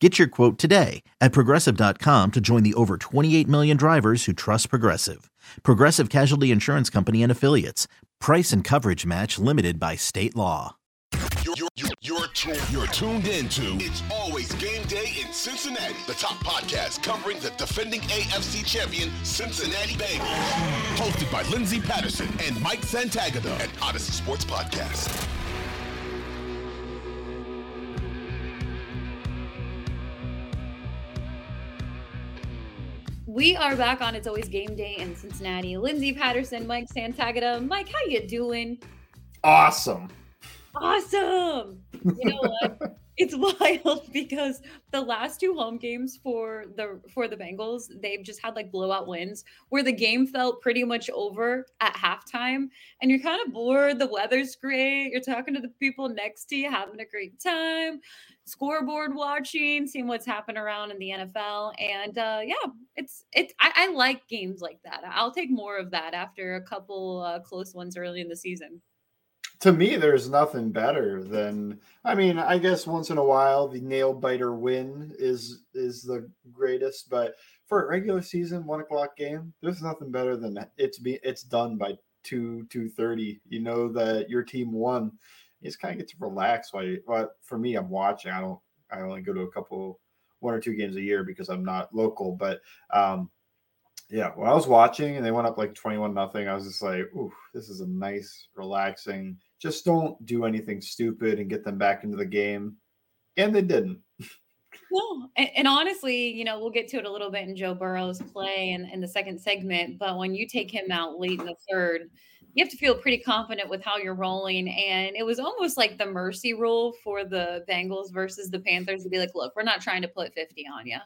Get your quote today at progressive.com to join the over 28 million drivers who trust Progressive. Progressive Casualty Insurance Company and Affiliates. Price and coverage match limited by state law. You're, you're, you're, tuned, you're tuned into It's Always Game Day in Cincinnati, the top podcast covering the defending AFC champion Cincinnati Bengals. Hosted by Lindsay Patterson and Mike Santagata at Audacy Sports Podcast. We are back on It's Always Game Day in Cincinnati. Lindsay Patterson, Mike Santagata. Mike, how you doing? Awesome. Awesome. You know what? it's wild because the last two home games for the for the Bengals, they've just had like blowout wins where the game felt pretty much over at halftime and you're kind of bored, the weather's great, you're talking to the people next to you having a great time scoreboard watching, seeing what's happening around in the NFL. And uh, yeah, it's it's I, I, like games like that. I'll take more of that after a couple uh, close ones early in the season. To me, there's nothing better than I mean, I guess once in a while the nail biter win is is the greatest, but for a regular season one o'clock game, there's nothing better than it's be it's done by two two thirty. You know that your team won you just kind of get to relax while you, for me, I'm watching. I don't, I only go to a couple, one or two games a year because I'm not local. But um, yeah, when I was watching and they went up like 21 nothing, I was just like, ooh, this is a nice, relaxing. Just don't do anything stupid and get them back into the game. And they didn't. No, and, and, honestly, you know, we'll get to it a little bit in Joe Burrow's play in, in the second segment. But when you take him out late in the third, you have to feel pretty confident with how you're rolling. And it was almost like the mercy rule for the Bengals versus the Panthers to be like, look, we're not trying to put 50 on you.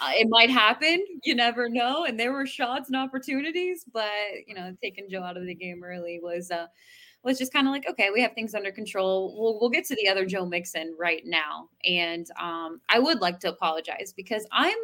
Uh, it might happen. You never know. And there were shots and opportunities, but, you know, taking Joe out of the game early was, uh, was just kind of like, okay, we have things under control. We'll, we'll get to the other Joe Mixon right now. And um, I would like to apologize because I'm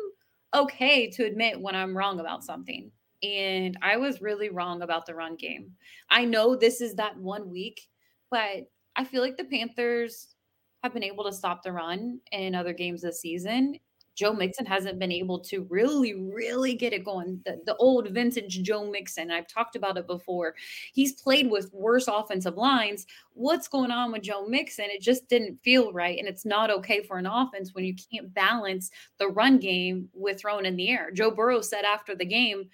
okay to admit when I'm wrong about something and I was really wrong about the run game. I know this is that one week, but I feel like the Panthers have been able to stop the run in other games this season. Joe mm-hmm. Mixon hasn't been able to really, really get it going. The, the old vintage Joe Mixon, I've talked about it before. He's played with worse offensive lines. What's going on with Joe Mixon? It just didn't feel right. And it's not okay for an offense when you can't balance the run game with throwing in the air. Joe Burrow said after the game,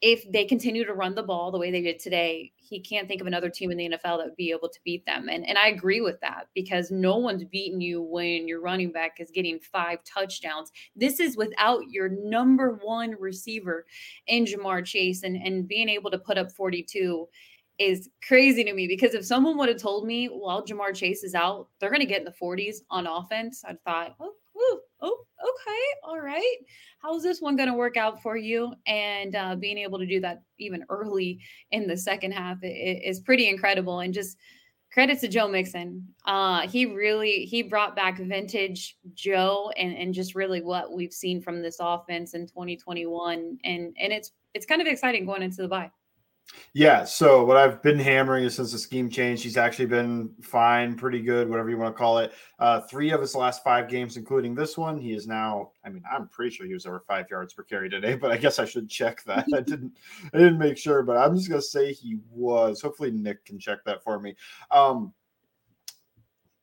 if they continue to run the ball the way they did today, he can't think of another team in the NFL that would be able to beat them. And and I agree with that because no one's beating you when your running back is getting five touchdowns. This is without your number one receiver in Ja'Marr Chase and, and being able to put up 42 is crazy to me because if someone would have told me while well, Ja'Marr Chase is out, they're going to get in the 40s on offense, I'd thought, oh, oh, oh, okay, all right. How's this one going to work out for you? And uh, being able to do that even early in the second half is pretty incredible. And just credit to Joe Mixon. Uh, he really he brought back vintage Joe and and just really what we've seen from this offense in 2021. And and it's it's kind of exciting going into the bye. Yeah. So what I've been hammering is since the scheme change, he's actually been fine, pretty good, whatever you want to call it. Uh, three of his last five games, including this one, he is now. I mean, I'm pretty sure he was over five yards per carry today, but I guess I should check that. I didn't. I didn't make sure, but I'm just gonna say he was. Hopefully, Nick can check that for me. Um,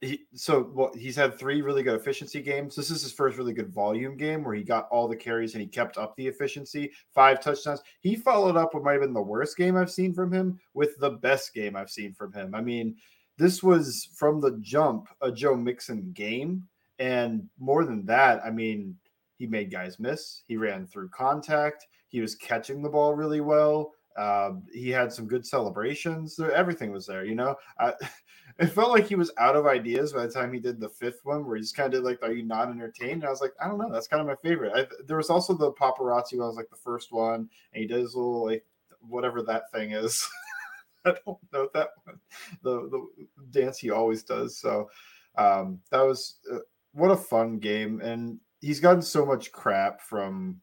he, so well, he's had three really good efficiency games. This is his first really good volume game where he got all the carries and he kept up the efficiency. Five touchdowns. He followed up what might have been the worst game I've seen from him with the best game I've seen from him. I mean, this was from the jump a Joe Mixon game, and more than that, I mean, he made guys miss. He ran through contact. He was catching the ball really well. Um, he had some good celebrations. Everything was there, you know. I, it felt like he was out of ideas by the time he did the fifth one, where he's kind of like, "Are you not entertained?" And I was like, "I don't know. That's kind of my favorite." I, there was also the paparazzi one, was like the first one, and he does little like whatever that thing is. I don't know that one, the the dance he always does. So um, that was uh, what a fun game, and he's gotten so much crap from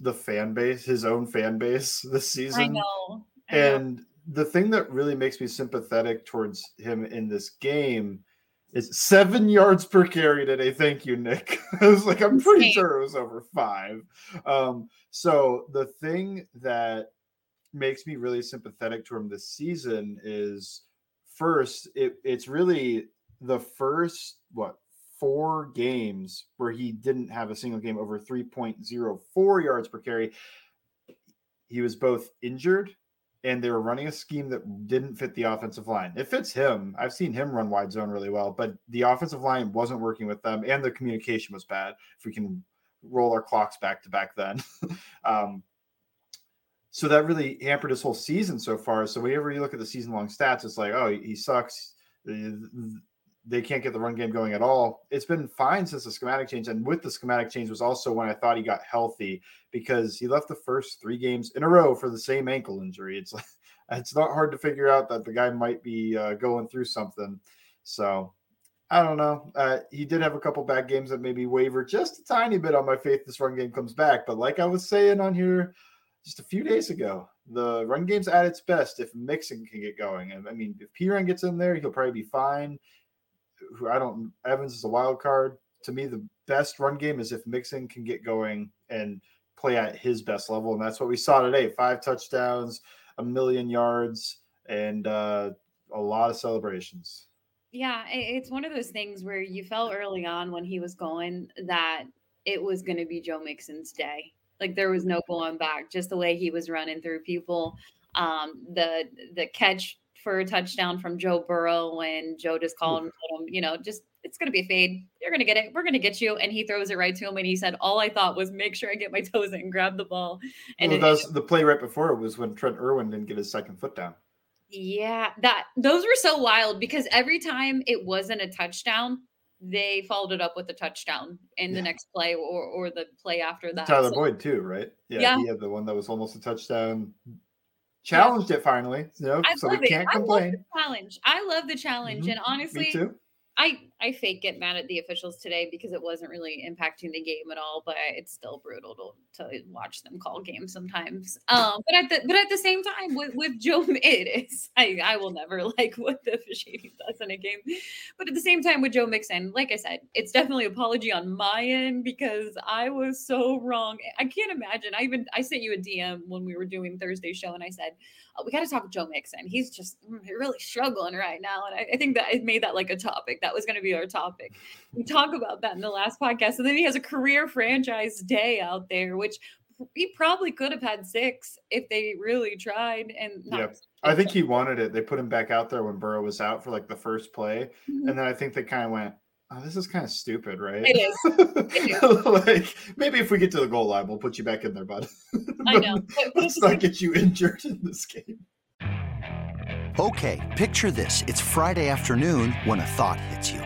the fan base, his own fan base this season. I know. I and know. the thing that really makes me sympathetic towards him in this game is seven yards per carry today. Thank you, Nick. I was like, I'm pretty sure it was over five. Um, so the thing that makes me really sympathetic to him this season is first, it, it's really the first what four games where he didn't have a single game over 3.04 yards per carry. He was both injured and they were running a scheme that didn't fit the offensive line. It fits him. I've seen him run wide zone really well, but the offensive line wasn't working with them and the communication was bad. If we can roll our clocks back to back then. um, so that really hampered his whole season so far. So whenever you look at the season long stats, it's like, oh, he sucks they can't get the run game going at all. It's been fine since the schematic change. And with the schematic change was also when I thought he got healthy because he left the first three games in a row for the same ankle injury. It's like, it's not hard to figure out that the guy might be uh, going through something. So I don't know. Uh, he did have a couple bad games that maybe waver just a tiny bit on my faith this run game comes back. But like I was saying on here just a few days ago, the run game's at its best if Mixon can get going. I mean, if Perine gets in there, he'll probably be fine who I don't Evans is a wild card. To me, the best run game is if Mixon can get going and play at his best level, and that's what we saw today: five touchdowns, a million yards, and uh, a lot of celebrations. Yeah, it's one of those things where you felt early on when he was going that it was going to be Joe Mixon's day. Like there was no going back. Just the way he was running through people, um, the the catch for a touchdown from Joe Burrow when Joe just hmm. called and told him, you know, just it's going to be a fade. You're going to get it. We're going to get you. And he throws it right to him. And he said, all I thought was make sure I get my toes in and grab the ball. And well, was, the play right before it was when Trent Irwin didn't get his second foot down. Yeah, that those were so wild because every time it wasn't a touchdown, they followed it up with a touchdown in yeah. the next play or or the play after that. Tyler so, Boyd too, right? Yeah, yeah, he had the one that was almost a touchdown challenged yeah. it finally. You know, I so we can't complain. challenge. I love the challenge, mm-hmm. and honestly. I I fake get mad at the officials today because it wasn't really impacting the game at all, but it's still brutal to, to watch them call games sometimes. Um, but at the but at the same time, with with Joe, it is I I will never like what the officiating does in a game, but at the same time with Joe Mixon, like I said, it's definitely apology on my end because I was so wrong. I can't imagine. I even I sent you a DM when we were doing Thursday show, and I said oh, we got to talk Joe Mixon. He's just really struggling right now. And I, I think that I made that like a topic. That was going to be our topic. We talk about that in the last podcast. And then he has a career franchise day out there, which he probably could have had six if they really tried. And yep. I think he wanted it. They put him back out there when Burrow was out for like the first play. Mm-hmm. And then I think they kind of went, Oh, this is kind of stupid, right? It is. It is. like maybe if we get to the goal line, we'll put you back in there, bud. I know. But, but let's not get you injured in this game. Okay, picture this: it's Friday afternoon when a thought hits you.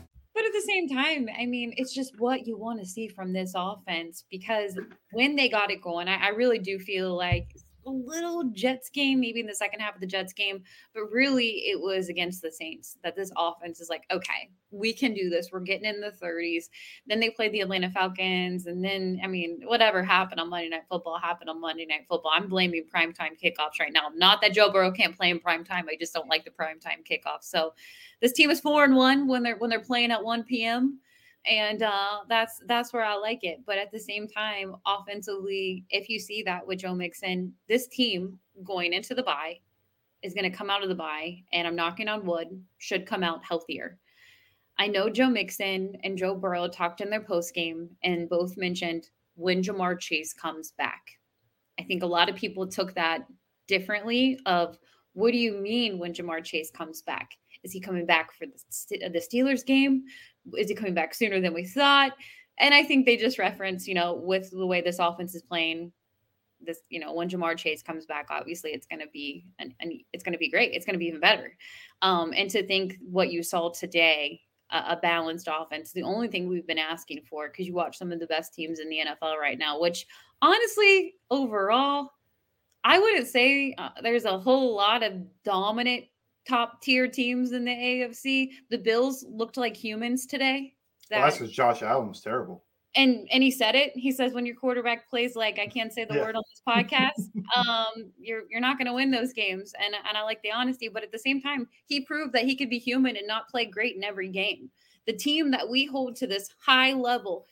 Same time, I mean, it's just what you want to see from this offense because when they got it going, I, I really do feel like a little Jets game, maybe in the second half of the Jets game, but really it was against the Saints that this offense is like, okay, we can do this. We're getting in the 30s. Then they played the Atlanta Falcons. And then, I mean, whatever happened on Monday Night Football happened on Monday Night Football. I'm blaming primetime kickoffs right now. Not that Joe Burrow can't play in primetime. I just don't like the primetime kickoffs. So this team is four and one when they're when they're playing at 1 p.m and uh, that's that's where I like it. But at the same time, offensively, if you see that with Joe Mixon, this team going into the bye is going to come out of the bye, and I'm knocking on wood, should come out healthier. I know Joe Mixon and Joe Burrow talked in their post game and both mentioned when Ja'Marr Chase comes back. I think a lot of people took that differently. Of what do you mean when Ja'Marr Chase comes back? Is he coming back for the, the Steelers game? Is he coming back sooner than we thought? And I think they just reference, you know, with the way this offense is playing, this, you know, when Ja'Marr Chase comes back, obviously it's going to be, and it's going to be great. It's going to be even better. Um, and to think what you saw today, a, a balanced offense, the only thing we've been asking for, because you watch some of the best teams in the NFL right now, which honestly, overall, I wouldn't say uh, there's a whole lot of dominant top tier teams in the AFC. The Bills looked like humans today. That, well, that's because Josh Allen was terrible. And and he said it. He says when your quarterback plays like I can't say the yeah. word on this podcast, um, you're you're not going to win those games. And and I like the honesty, but at the same time, he proved that he could be human and not play great in every game. The team that we hold to this high level,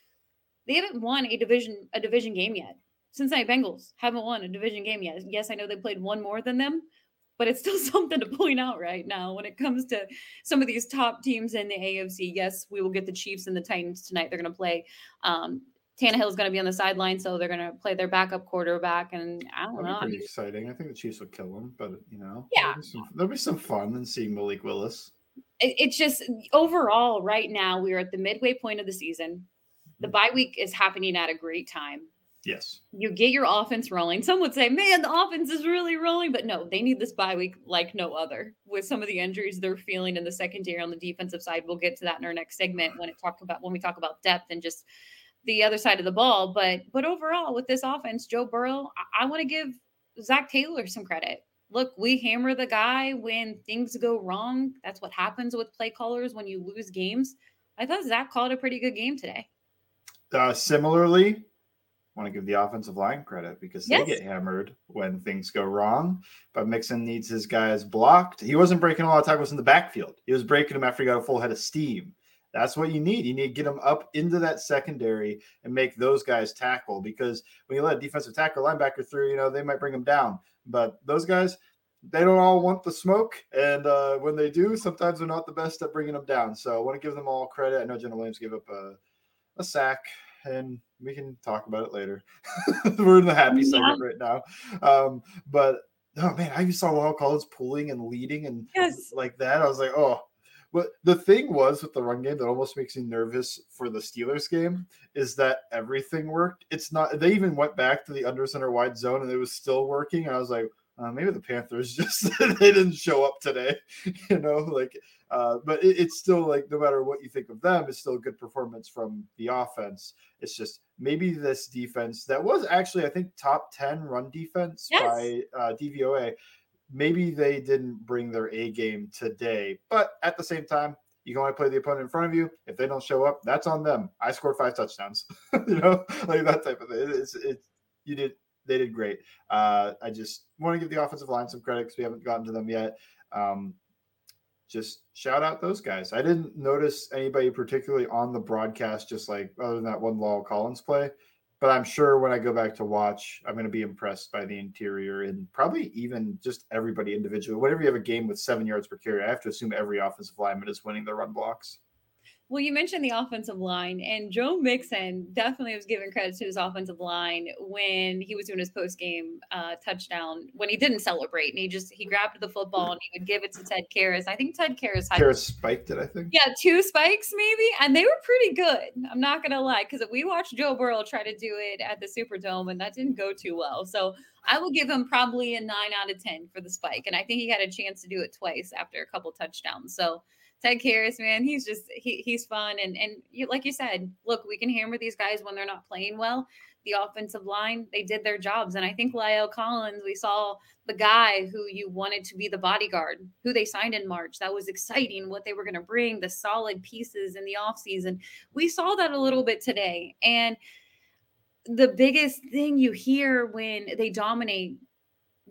they haven't won a division a division game yet. Cincinnati Bengals haven't won a division game yet. Yes, I know they played one more than them, but it's still something to point out right now when it comes to some of these top teams in the AFC. Yes, we will get the Chiefs and the Titans tonight. They're going to play. Um, Tannehill is going to be on the sideline, so they're going to play their backup quarterback. And I don't That'd know. Pretty exciting. I think the Chiefs will kill them, but you know, yeah, there'll be some, there'll be some fun in seeing Malik Willis. It's just overall, right now, we are at the midway point of the season. The mm-hmm. bye week is happening at a great time. Yes. You get your offense rolling. Some would say, man, the offense is really rolling, but no, they need this bye week like no other. With some of the injuries they're feeling in the secondary on the defensive side, we'll get to that in our next segment when it talk about when we talk about depth and just the other side of the ball. But but overall, with this offense, Joe Burrow, I, I want to give Zac Taylor some credit. Look, we hammer the guy when things go wrong. That's what happens with play callers when you lose games. I thought Zach called a pretty good game today. Uh, similarly, want to give the offensive line credit because yes. they get hammered when things go wrong. But Mixon needs his guys blocked. He wasn't breaking a lot of tackles in the backfield. He was breaking them after he got a full head of steam. That's what you need. You need to get them up into that secondary and make those guys tackle because when you let a defensive tackle linebacker through, you know, they might bring them down. But those guys, they don't all want the smoke. And uh, when they do, sometimes they're not the best at bringing them down. So I want to give them all credit. I know Jonah Williams gave up a, a sack and we can talk about it later. We're in the happy yeah. segment right now. Um, but oh man, I saw La'el Collins pulling and leading and yes. like that. I was like, oh. But the thing was with the run game that almost makes me nervous for the Steelers game is that everything worked. It's not. They even went back to the under center wide zone and it was still working. And I was like, uh, maybe the Panthers just they didn't show up today, you know, like uh, but it, it's still like no matter what you think of them, it's still a good performance from the offense. It's just maybe this defense that was actually I think top ten run defense yes. by uh, DVOA. Maybe they didn't bring their A game today, but at the same time, you can only play the opponent in front of you. If they don't show up, that's on them. I scored five touchdowns, you know, like that type of thing. It's, it's you did they did great. Uh, I just want to give the offensive line some credit because we haven't gotten to them yet. Um, just shout out those guys. I didn't notice anybody particularly on the broadcast, just like other than that one La'el Collins play. But I'm sure when I go back to watch, I'm going to be impressed by the interior and probably even just everybody individually. Whenever you have a game with seven yards per carry, I have to assume every offensive lineman is winning the run blocks. Well, you mentioned the offensive line, and Joe Mixon definitely was giving credit to his offensive line when he was doing his post game uh, touchdown. When he didn't celebrate, and he just he grabbed the football and he would give it to Ted Karras. I think Ted Karras had Karras spiked it. I think yeah, two spikes maybe, and they were pretty good. I'm not gonna lie because we watched Joe Burrow try to do it at the Superdome, and that didn't go too well. So I will give him probably a nine out of ten for the spike, and I think he had a chance to do it twice after a couple touchdowns. So. Ted Karras, man, he's just he, he's fun and and you, like you said, look, we can hammer these guys when they're not playing well. The offensive line, they did their jobs, and I think La'el Collins, we saw the guy who you wanted to be the bodyguard, who they signed in March. That was exciting. What they were going to bring, the solid pieces in the offseason. We saw that a little bit today, and the biggest thing you hear when they dominate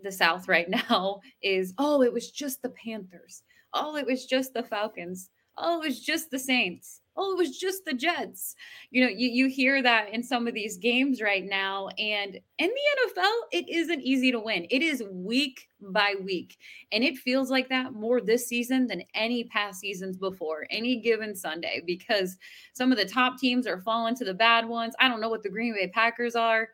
the South right now is, oh, it was just the Panthers. Oh, it was just the Falcons. Oh, it was just the Saints. Oh, it was just the Jets. You know, you, you hear that in some of these games right now. And in the NFL, it isn't easy to win. It is week by week. And it feels like that more this season than any past seasons before, any given Sunday, because some of the top teams are falling to the bad ones. I don't know what the Green Bay Packers are.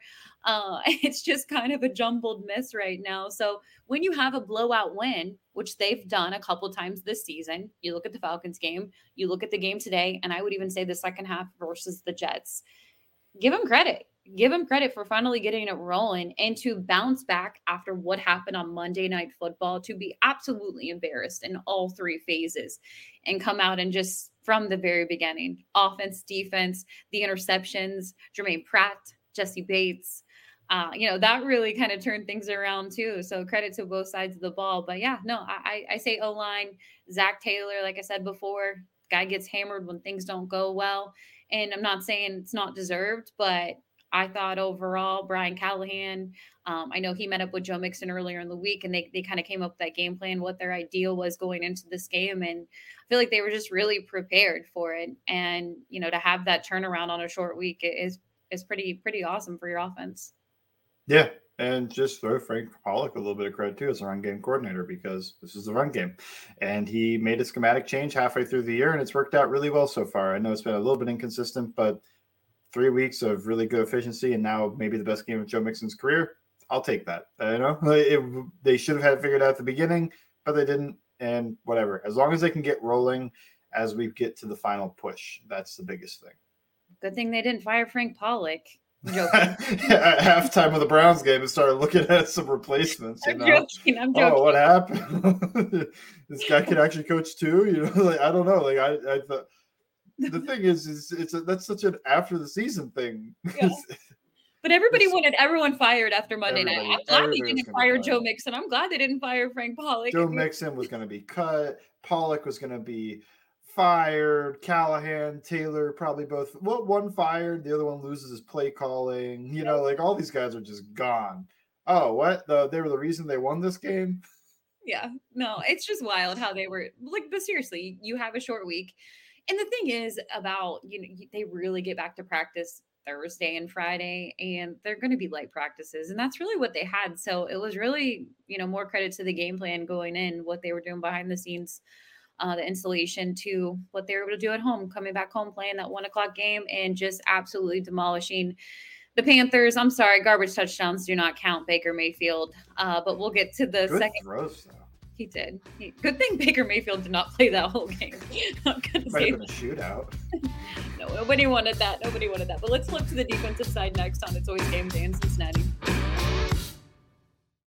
Uh, it's just kind of a jumbled mess right now. So when you have a blowout win, which they've done a couple times this season, you look at the Falcons game, you look at the game today, and I would even say the second half versus the Jets. Give them credit. Give them credit for finally getting it rolling and to bounce back after what happened on Monday Night Football to be absolutely embarrassed in all three phases and come out and just from the very beginning offense, defense, the interceptions, Germaine Pratt, Jessie Bates, uh, you know, that really kind of turned things around too. So credit to both sides of the ball. But yeah, no, I, I say O line, Zac Taylor, like I said before, guy gets hammered when things don't go well. And I'm not saying it's not deserved, but I thought overall, Brian Callahan, um, I know he met up with Joe Mixon earlier in the week and they, they kind of came up with that game plan, what their ideal was going into this game. And I feel like they were just really prepared for it. And, you know, to have that turnaround on a short week is, is pretty, pretty awesome for your offense. Yeah, and just throw Frank Pollack a little bit of credit too as a run game coordinator because this is the run game. And he made a schematic change halfway through the year and it's worked out really well so far. I know it's been a little bit inconsistent, but three weeks of really good efficiency and now maybe the best game of Joe Mixon's career. I'll take that. You know, it, they should have had it figured out at the beginning, but they didn't. And whatever, as long as they can get rolling as we get to the final push, that's the biggest thing. Good thing they didn't fire Frank At halftime of the Browns game and started looking at some replacements. You I'm know? joking. I'm joking. Oh, what happened? this guy can actually coach too. You know, like I don't know. Like I, I thought the thing is, is it's a, that's such an after the season thing. Yeah. But everybody wanted everyone fired after Monday night. I'm glad they didn't fire Joe Mixon. I'm glad they didn't fire Frank Pollack. Joe Mixon was going to be cut. Pollack was going to be fired. Callahan, Taylor, probably both. Well, one fired, the other one loses his play calling. You know, like all these guys are just gone. Oh, what? The, they were the reason they won this game? Yeah, no, it's just wild how they were like, but seriously, you have a short week. And the thing is about, you know, they really get back to practice Thursday and Friday, and they're going to be light practices. And that's really what they had. So it was really, you know, more credit to the game plan going in, what they were doing behind the scenes uh, the installation to what they were able to do at home, coming back home, playing that one o'clock game, and just absolutely demolishing the Panthers. I'm sorry, garbage touchdowns do not count Baker Mayfield, uh, but we'll get to the Good second. Throws, he did. He, good thing Baker Mayfield did not play that whole game. I'm gonna Might say have been a shootout. no, nobody wanted that. Nobody wanted that. But let's flip to the defensive side next on It's Always Game Day in Cincinnati.